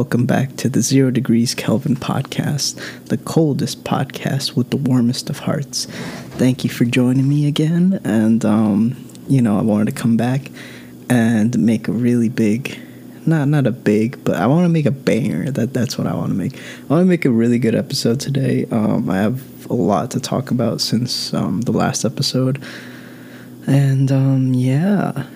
Welcome back to the Zero Degrees Kelvin podcast, the coldest podcast with the warmest of hearts. Thank you for joining me again. And, um, you know, I wanted to come back and make a really big, not not a big, but I want to make a banger. That that's what I want to make. I want to make a really good episode today. Um, I have a lot to talk about since um, the last episode, and um, yeah.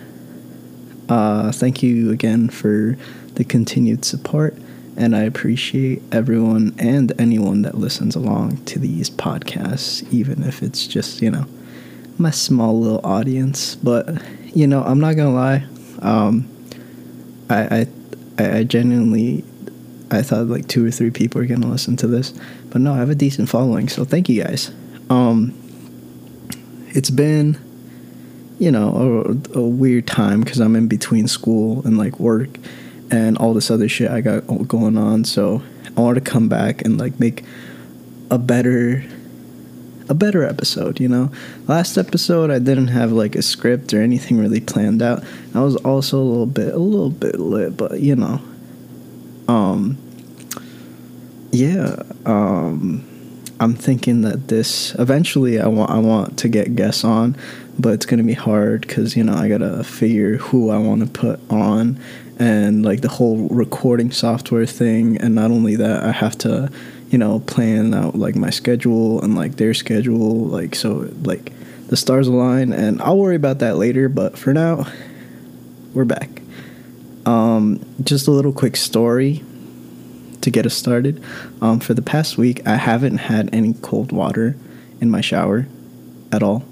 Uh, thank you again for the continued support, and I appreciate everyone and anyone that listens along to these podcasts, even if it's just, you know, my small little audience. But, you know, I'm not gonna lie, um, I, I, I genuinely, I thought like two or three people are gonna listen to this, but no, I have a decent following, so thank you guys. Um, it's been you know a, a weird time because i'm in between school and like work and all this other shit I got going on. So I wanted to come back and like make a better a better episode, you know. Last episode I didn't have like a script or anything really planned out. I was also a little bit a little bit lit, but you know. Um yeah, um I'm thinking that this eventually I want I want to get guests on, but it's gonna be hard because you know I gotta figure who I want to put on and like the whole recording software thing. And not only that i have to you know plan out like my schedule and like their schedule like so like the stars align. And i'll worry about that later but for now we're back. Um, just a little quick story to get us started. Um, for the past week i haven't had any cold water in my shower at all.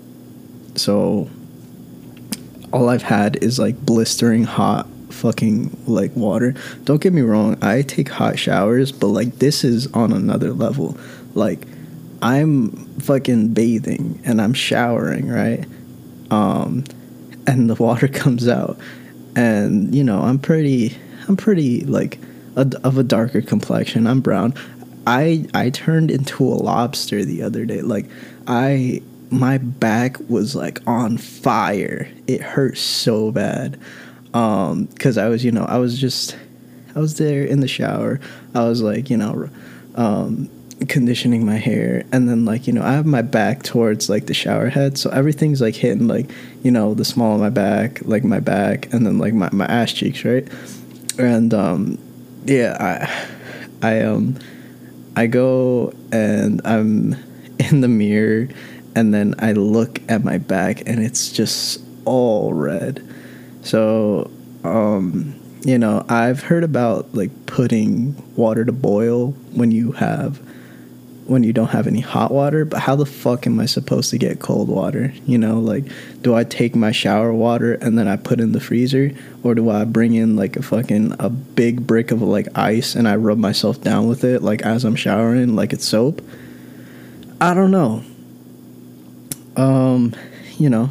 So all i've had is like blistering hot fucking like water. Don't get me wrong, I take hot showers, but like this is on another level. Like I'm fucking bathing and I'm showering, right? Um and the water comes out and you know, I'm pretty I'm pretty like a, of a darker complexion. I'm brown. I I turned into a lobster the other day. Like I my back was like on fire. It hurt so bad um because i was you know i was just i was there in the shower. I was like you know um conditioning my hair. And then like you know i have my back towards like the shower head. So everything's like hitting like you know the small of my back like my back and then like my, my ass cheeks right? And um yeah i i um i go and i'm in the mirror and then i look at my back and it's just all red so, um, you know, I've heard about like putting water to boil when you have when you don't have any hot water, but how the fuck am I supposed to get cold water? You know, like do I take my shower water and then I put in the freezer or do I bring in like a fucking a big brick of like ice and I rub myself down with it like as I'm showering like it's soap? I don't know. Um, you know,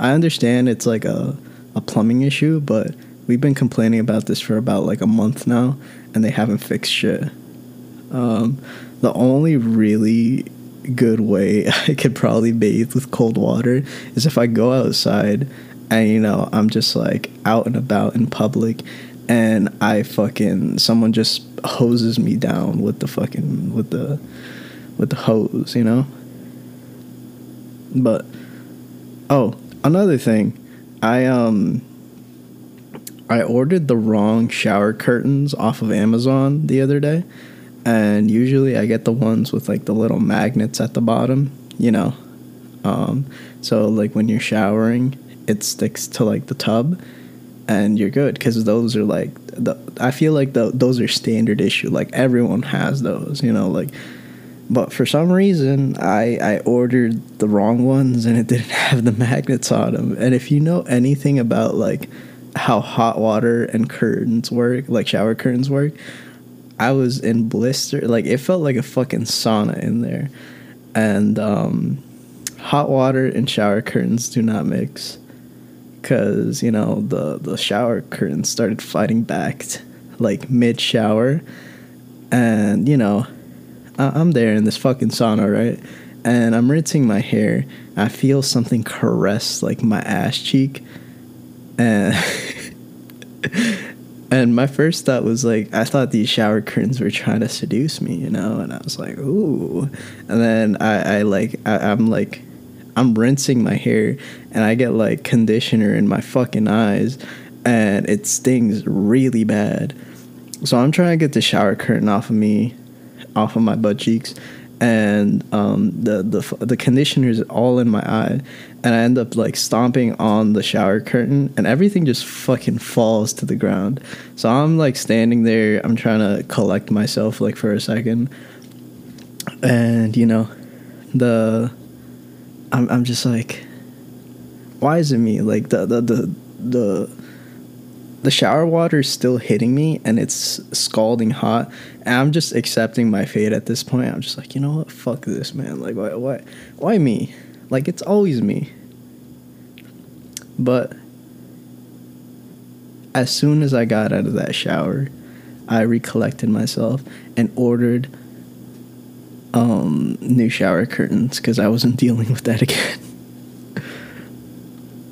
I understand it's like a a plumbing issue, but we've been complaining about this for about like a month now, and they haven't fixed shit. Um, the only really good way I could probably bathe with cold water is if I go outside and you know I'm just like out and about in public and I fucking someone just hoses me down with the fucking with the with the hose, you know? But oh, another thing I um I ordered the wrong shower curtains off of Amazon the other day. And usually I get the ones with like the little magnets at the bottom, you know. Um, so like when you're showering, it sticks to like the tub and you're good because those are like the, I feel like the, those are standard issue. Like everyone has those, you know, like but for some reason, I, I ordered the wrong ones and it didn't have the magnets on them. And if you know anything about like how hot water and curtains work, like shower curtains work, I was in blister. Like it felt like a fucking sauna in there. And um, hot water and shower curtains do not mix because you know the the shower curtains started fighting back like mid shower and you know I'm there in this fucking sauna, right? And I'm rinsing my hair. I feel something caress like my ass cheek, and And my first thought was like, I thought these shower curtains were trying to seduce me, you know? And I was like, ooh. And then I, I like, I, I'm like, I'm rinsing my hair and I get like conditioner in my fucking eyes and it stings really bad. So I'm trying to get the shower curtain off of me, off of my butt cheeks, and um, the the the conditioner is all in my eye, and I end up like stomping on the shower curtain, and everything just fucking falls to the ground. So I'm like standing there, I'm trying to collect myself like for a second, and you know, the I'm I'm just like, why is it me? Like the the the the the shower water is still hitting me and it's scalding hot. And i'm just accepting my fate at this point. I'm just like you know what? Fuck this man. Like why why why me? Like it's always me. But as soon as i got out of that shower i recollected myself and ordered um new shower curtains because i wasn't dealing with that again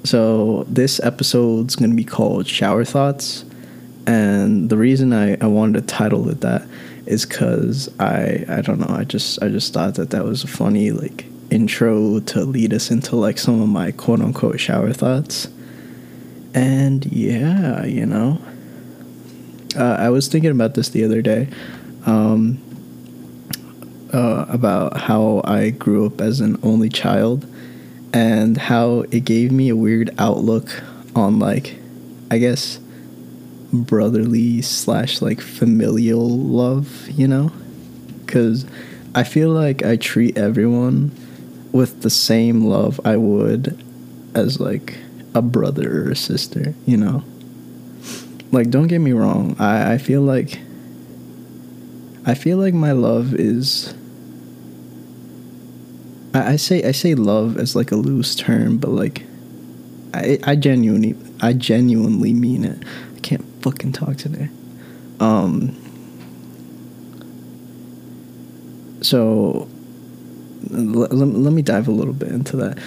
so this episode's gonna be called Shower Thoughts, and the reason I, I wanted to title it that is because I I don't know I just I just thought that that was a funny like intro to lead us into like some of my quote unquote shower thoughts, and yeah you know uh, I was thinking about this the other day. Um, uh, about how I grew up as an only child and how it gave me a weird outlook on like I guess brotherly slash like familial love, you know? Cause I feel like I treat everyone with the same love I would as like a brother or a sister, you know? Like don't get me wrong, I, I feel like I feel like my love is I, I say I say love as like a loose term, but like I I genuinely I genuinely mean it. I can't fucking talk today. Um so let, let me dive a little bit into that.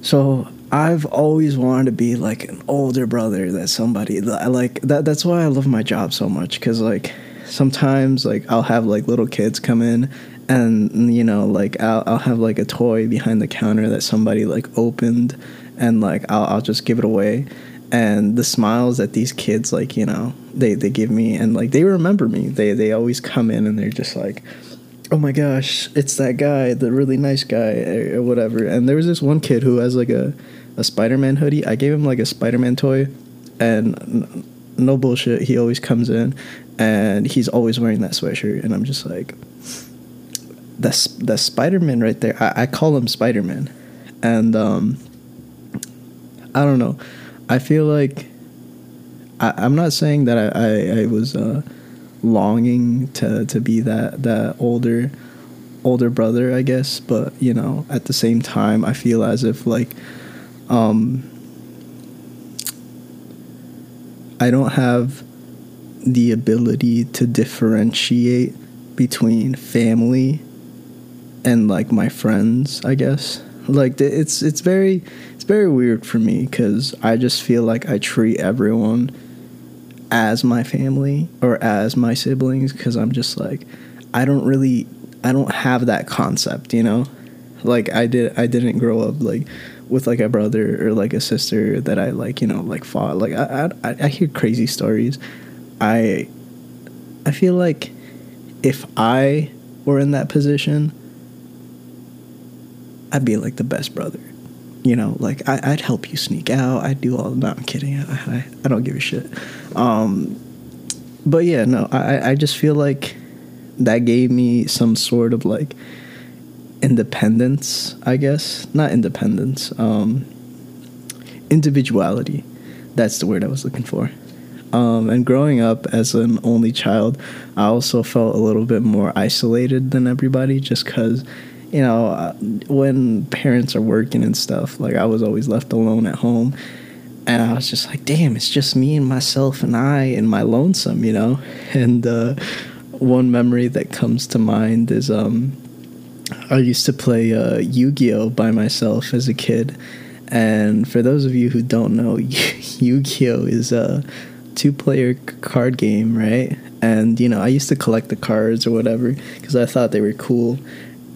So I've always wanted to be like an older brother that somebody like that that's why I love my job so much cuz like sometimes like I'll have like little kids come in and you know like I'll, I'll have like a toy behind the counter that somebody like opened and like I'll, I'll just give it away. And the smiles that these kids like you know they, they give me and like they remember me. They they always come in and they're just like oh my gosh it's that guy the really nice guy or, or whatever. And there was this one kid who has like a, a spider-man hoodie. I gave him like a spider-man toy and no bullshit he always comes in and he's always wearing that sweatshirt. And i'm just like the the Spider Man right there. I, I call him Spider Man, and um, I don't know. I feel like I, am not saying that I I, I was uh, longing to to be that that older older brother, I guess, but you know, at the same time, I feel as if like um, I don't have the ability to differentiate between family and like my friends, I guess. Like it's it's very it's very weird for me cuz I just feel like I treat everyone as my family or as my siblings cuz I'm just like I don't really I don't have that concept, you know? Like I did I didn't grow up like with like a brother or like a sister that I like, you know, like fought. Like I I I hear crazy stories. I I feel like if I were in that position, I'd be like the best brother. You know, like I, would help you sneak out. I'd do all. No, I'm kidding. I, I, I don't give a shit. Um, but yeah, no, I, I just feel like that gave me some sort of like independence, I guess. Not independence, um, individuality. That's the word I was looking for. Um, and growing up as an only child, I also felt a little bit more isolated than everybody just because you know, uh, when parents are working and stuff, like I was always left alone at home. And I was just like, damn, it's just me and myself and I and my lonesome, you know? And uh, one memory that comes to mind is um, I used to play uh, Yu Gi Oh! by myself as a kid. And for those of you who don't know, Yu Gi Oh! is a two player card game, right? And you know, I used to collect the cards or whatever because I thought they were cool,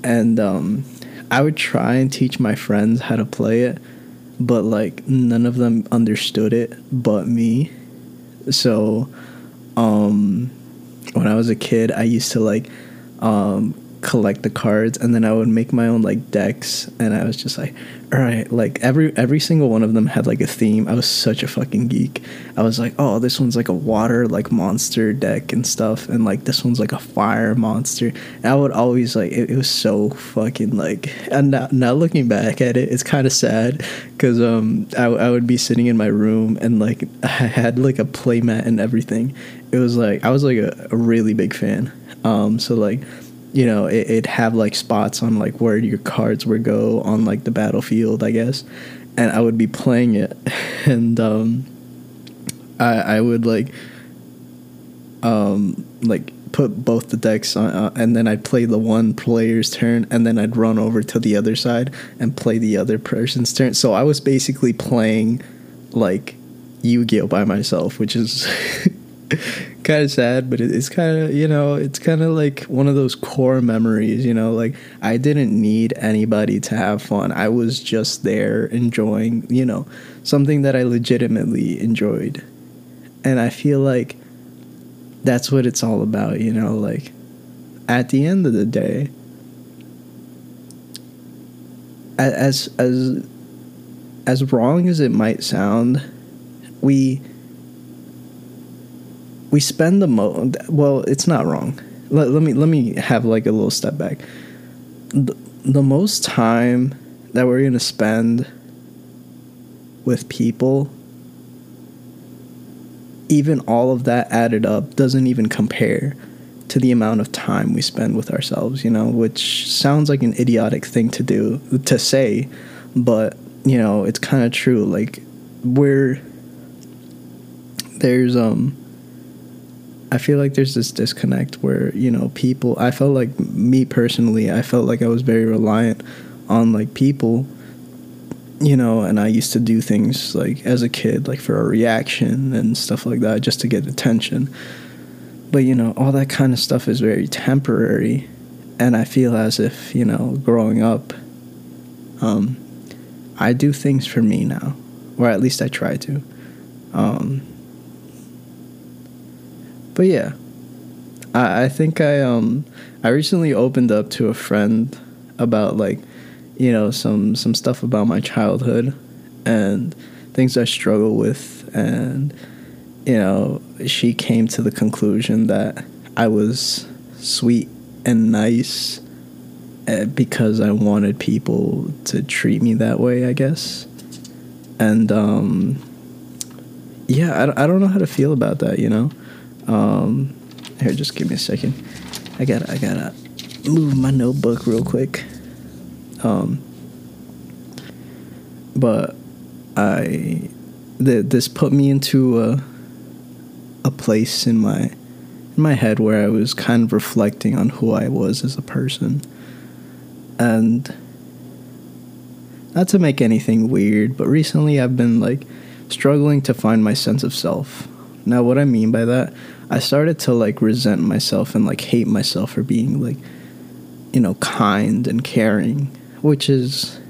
and um, I would try and teach my friends how to play it, but like none of them understood it but me. So, um, when I was a kid, I used to like um, collect the cards and then I would make my own like decks and I was just like all right like every every single one of them had like a theme. I was such a fucking geek. I was like oh this one's like a water like monster deck and stuff and like this one's like a fire monster. And I would always like it, it was so fucking like and now, now looking back at it it's kind of sad because um I, I would be sitting in my room and like I had like a playmat and everything. It was like I was like a, a really big fan. Um so like you know it, it'd have like spots on like where your cards would go on like the battlefield i guess. And i would be playing it. And um i i would like um like put both the decks on uh, and then i'd play the one player's turn and then i'd run over to the other side and play the other person's turn. So i was basically playing like yu-gi-oh! by myself which is kind of sad, but it's kind of you know it's kind of like one of those core memories. You know, like I didn't need anybody to have fun. I was just there enjoying you know something that I legitimately enjoyed, and I feel like that's what it's all about. You know, like at the end of the day, as as as wrong as it might sound, we we spend the most well it's not wrong. Let, let me let me have like a little step back. The, the most time that we're to spend with people even all of that added up doesn't even compare to the amount of time we spend with ourselves you know which sounds like an idiotic thing to do to say but you know it's kind of true. Like we're there's um I feel like there's this disconnect where you know people. I felt like me personally. I felt like I was very reliant on like people, you know, and I used to do things like as a kid, like for a reaction and stuff like that, just to get attention. But you know, all that kind of stuff is very temporary, and I feel as if you know, growing up, um, I do things for me now, or at least I try to. Um, but yeah, I, I think I um I recently opened up to a friend about like you know some some stuff about my childhood and things I struggle with and you know she came to the conclusion that I was sweet and nice eh, because I wanted people to treat me that way, I guess. And um, yeah, I, I don't know how to feel about that, you know? Um, here, just give me a second. I got I gotta move my notebook real quick. Um, but I th- this put me into a a place in my in my head where I was kind of reflecting on who I was as a person, and not to make anything weird, but recently I've been like struggling to find my sense of self. Now, what I mean by that, I started to like resent myself and like hate myself for being like, you know, kind and caring, which is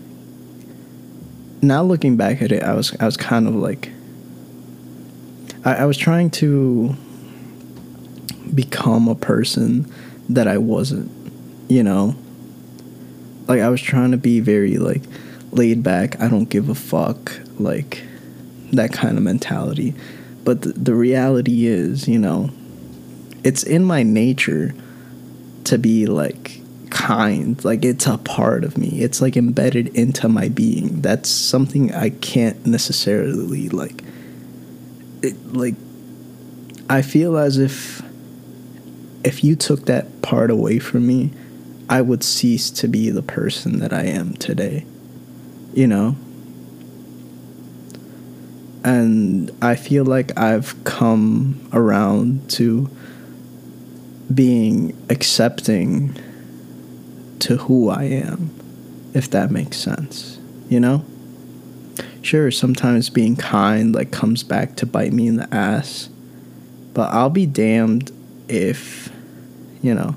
now looking back at it, I was I was kind of like I, I was trying to become a person that I wasn't, you know. Like I was trying to be very like laid back, I don't give a fuck, like that kind of mentality but the, the reality is, you know, it's in my nature to be like kind. Like it's a part of me. It's like embedded into my being. That's something I can't necessarily like it, like I feel as if if you took that part away from me, I would cease to be the person that I am today. You know? And I feel like I've come around to being accepting to who I am, if that makes sense. You know? Sure, sometimes being kind like comes back to bite me in the ass, But I'll be damned if, you know,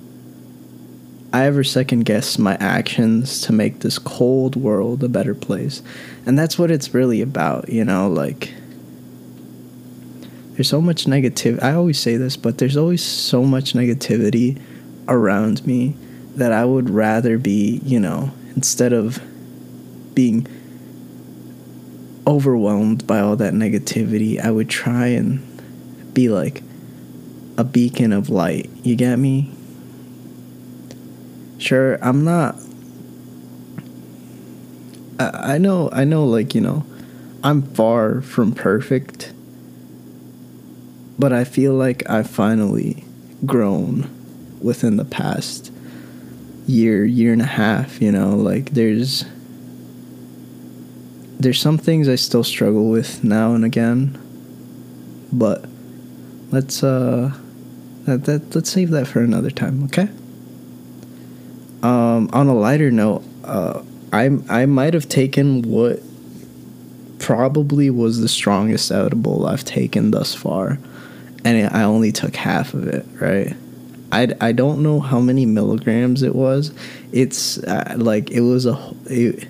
I ever second guess my actions to make this cold world a better place. And that's what it's really about, you know, like there's so much negativity. I always say this, but there's always so much negativity around me that I would rather be, you know, instead of being overwhelmed by all that negativity, I would try and be like a beacon of light. You get me? Sure, I'm not. I, I know, I know, like, you know, I'm far from perfect, but I feel like I've finally grown within the past year, year and a half, you know, like, there's there's some things I still struggle with now and again, but let's uh that, that let's save that for another time, okay? Um, on a lighter note, uh, I I might have taken what probably was the strongest edible I've taken thus far, and I only took half of it. Right, I I don't know how many milligrams it was. It's uh, like it was a it,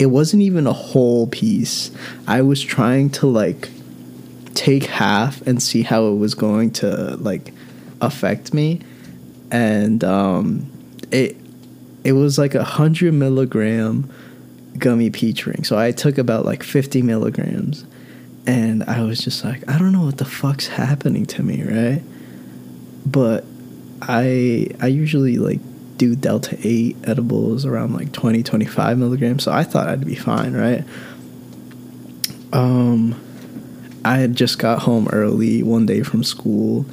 it wasn't even a whole piece. I was trying to like take half and see how it was going to like affect me and um it it was like a hundred milligram gummy peach ring. So i took about like 50 milligrams and i was just like i don't know what the fuck's happening to me right? But i i usually like do delta 8 edibles around like 20 25 milligrams so i thought i'd be fine right? Um i had just got home early one day from school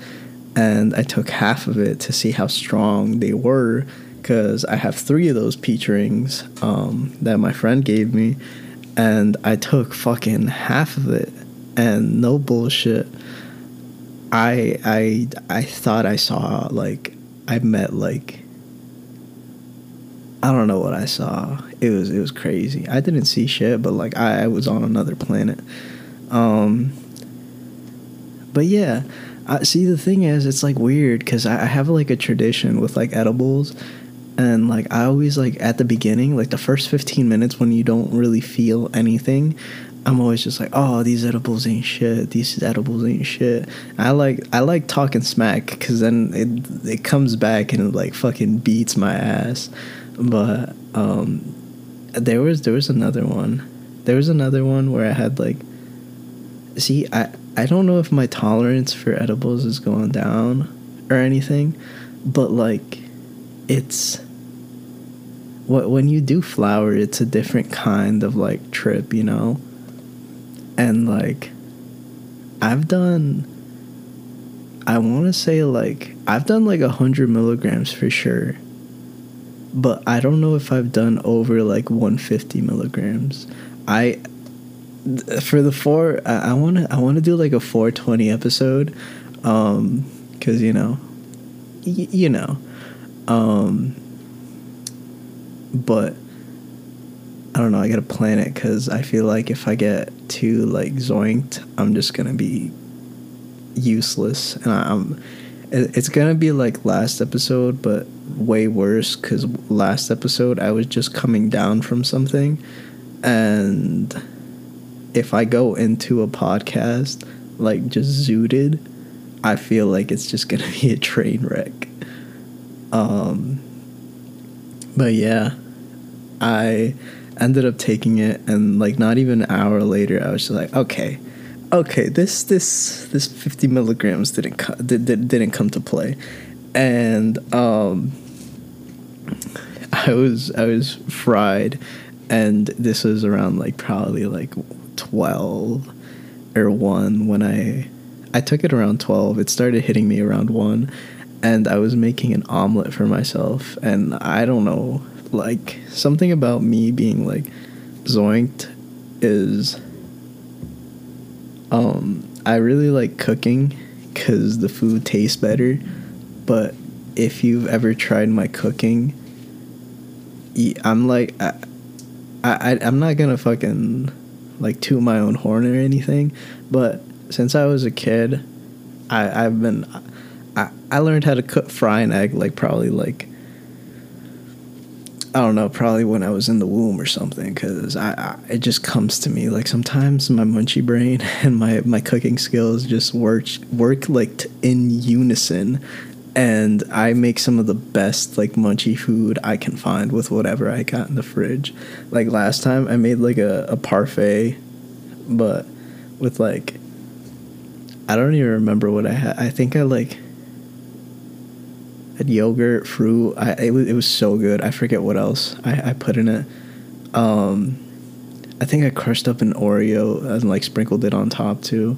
and i took half of it to see how strong they were because i have three of those peach rings um, that my friend gave me and i took fucking half of it and no bullshit i i i thought i saw like i met like I don't know what I saw. It was it was crazy. I didn't see shit, but like I, I was on another planet. Um, but yeah, I, see the thing is, it's like weird because I, I have like a tradition with like edibles, and like I always like at the beginning, like the first fifteen minutes when you don't really feel anything, I'm always just like, oh, these edibles ain't shit. These edibles ain't shit. I like I like talking smack because then it it comes back and it like fucking beats my ass but um there was there was another one there was another one where i had like see i i don't know if my tolerance for edibles is going down or anything but like it's when you do flower it's a different kind of like trip you know and like i've done i want to say like i've done like a hundred milligrams for sure but I don't know if I've done over like 150 milligrams. I for the four, I want to I want to do like a 420 episode, um, because you know, y- you know, um, but I don't know. I gotta plan it because I feel like if I get too like zoinked, I'm just gonna be useless, and I'm. It's gonna be like last episode, but way worse because last episode I was just coming down from something, and if I go into a podcast like just zooted, I feel like it's just gonna be a train wreck. Um, but yeah, I ended up taking it, and like not even an hour later, I was just like, okay, okay, this this this fifty milligrams didn't co- did, did, didn't come to play, and um, I was I was fried, and this was around like probably like twelve or one when I I took it around twelve. It started hitting me around one, and I was making an omelet for myself, and I don't know like something about me being like zoinked is um I really like cooking because the food tastes better but if you've ever tried my cooking, I'm like, I, I, I'm not gonna fucking like toot my own horn or anything, but since I was a kid, I I've been I I learned how to cook fry an egg like probably like I don't know, probably when I was in the womb or something, because I, I, it just comes to me like sometimes my munchy brain and my my cooking skills just work work like t- in unison, and I make some of the best like munchy food I can find with whatever I got in the fridge. Like last time, I made like a, a parfait, but with like I don't even remember what I had. I think I like had yogurt, fruit. I it was, it was so good. I forget what else I, I put in it. Um, I think I crushed up an Oreo and like sprinkled it on top too.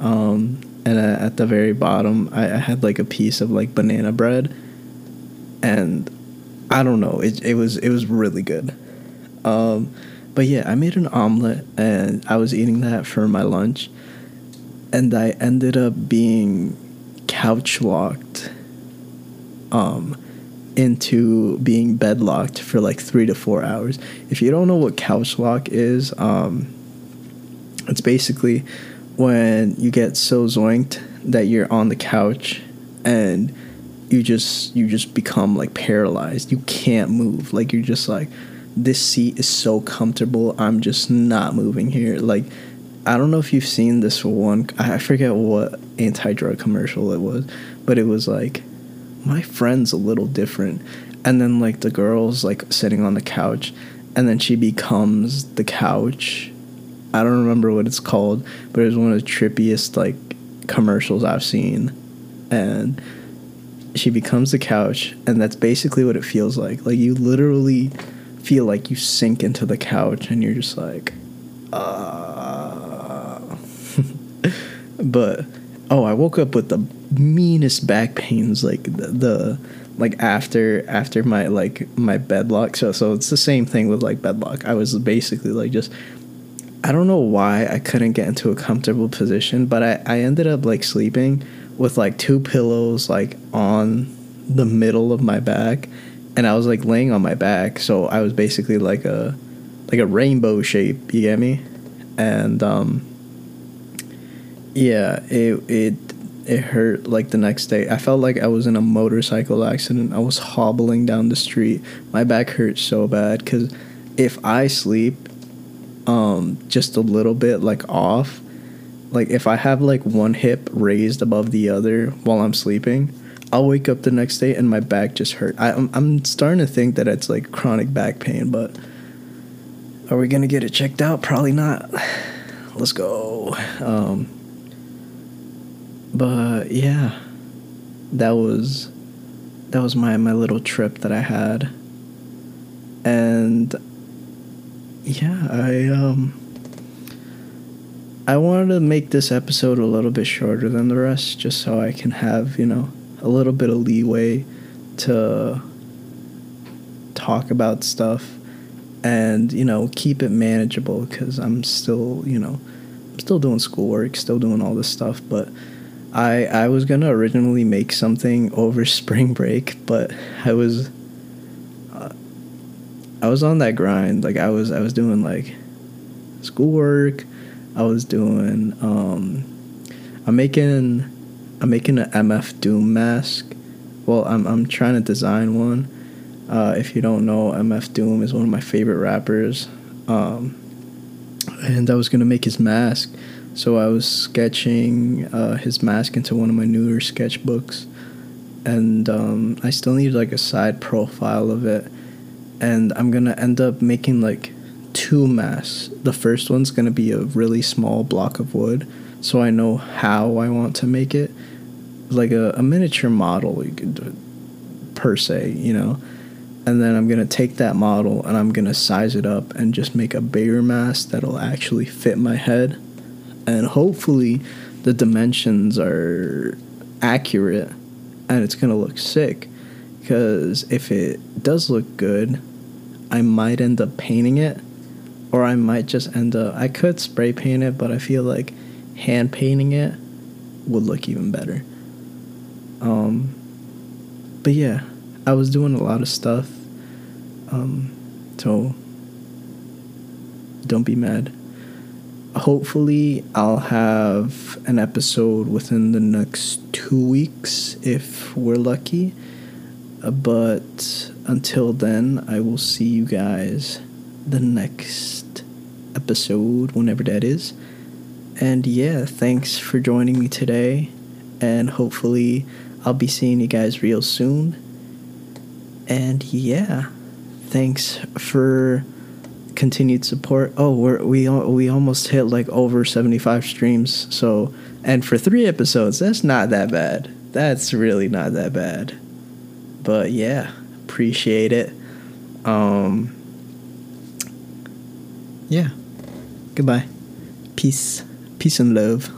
Um, and at the very bottom, I, I had like a piece of like banana bread, and I don't know. It it was it was really good. Um, but yeah, I made an omelet and I was eating that for my lunch, and I ended up being couch locked um, into being bedlocked for like three to four hours. If you don't know what couch lock is, um, it's basically when you get so zoinked that you're on the couch and you just you just become like paralyzed. You can't move. Like you're just like this seat is so comfortable. I'm just not moving here. Like I don't know if you've seen this one. I forget what anti-drug commercial it was, but it was like my friend's a little different. And then like the girl's like sitting on the couch and then she becomes the couch. I don't remember what it's called, but it was one of the trippiest like commercials I've seen. And she becomes the couch and that's basically what it feels like. Like you literally feel like you sink into the couch and you're just like uh but oh, I woke up with the meanest back pains like the, the like after after my like my bedlock. So so it's the same thing with like bedlock. I was basically like just i don't know why i couldn't get into a comfortable position but i i ended up like sleeping with like two pillows like on the middle of my back and i was like laying on my back. So i was basically like a like a rainbow shape you get me? And um yeah it it it hurt like the next day. I felt like I was in a motorcycle accident. I was hobbling down the street. My back hurt so bad cuz if I sleep um just a little bit like off, like if I have like one hip raised above the other while I'm sleeping, I'll wake up the next day and my back just hurt. I, I'm, I'm starting to think that it's like chronic back pain, but are we gonna get it checked out? Probably not. Let's go. Um, but yeah, that was that was my my little trip that I had, and yeah, I um. I wanted to make this episode a little bit shorter than the rest just so I can have, you know, a little bit of leeway to talk about stuff and, you know, keep it manageable because I'm still, you know, I'm still doing schoolwork, still doing all this stuff, but I I was gonna originally make something over spring break, but I was uh, I was on that grind. Like I was I was doing like schoolwork. I was doing um I'm making I'm making an MF Doom mask. Well, I'm I'm trying to design one. Uh, if you don't know, MF Doom is one of my favorite rappers. Um, and I was gonna make his mask so I was sketching uh, his mask into one of my newer sketchbooks, and um, I still need like a side profile of it, and I'm gonna end up making like two masks. The first one's gonna be a really small block of wood, so I know how I want to make it, like a, a miniature model, per se, you know. And then I'm gonna take that model and I'm gonna size it up and just make a bigger mask that'll actually fit my head and hopefully the dimensions are accurate and it's going to look sick. Because if it does look good i might end up painting it or i might just end up i could spray paint it but i feel like hand painting it would look even better. Um but yeah i was doing a lot of stuff um so don't be mad hopefully I'll have an episode within the next two weeks if we're lucky. Uh, but until then, I will see you guys the next episode, whenever that is. And yeah, thanks for joining me today. And hopefully, I'll be seeing you guys real soon. And yeah, thanks for continued support. Oh, we're, we we almost hit like over 75 streams. So, and for 3 episodes, that's not that bad. That's really not that bad. But yeah, appreciate it. Um yeah. Goodbye. Peace. Peace and love.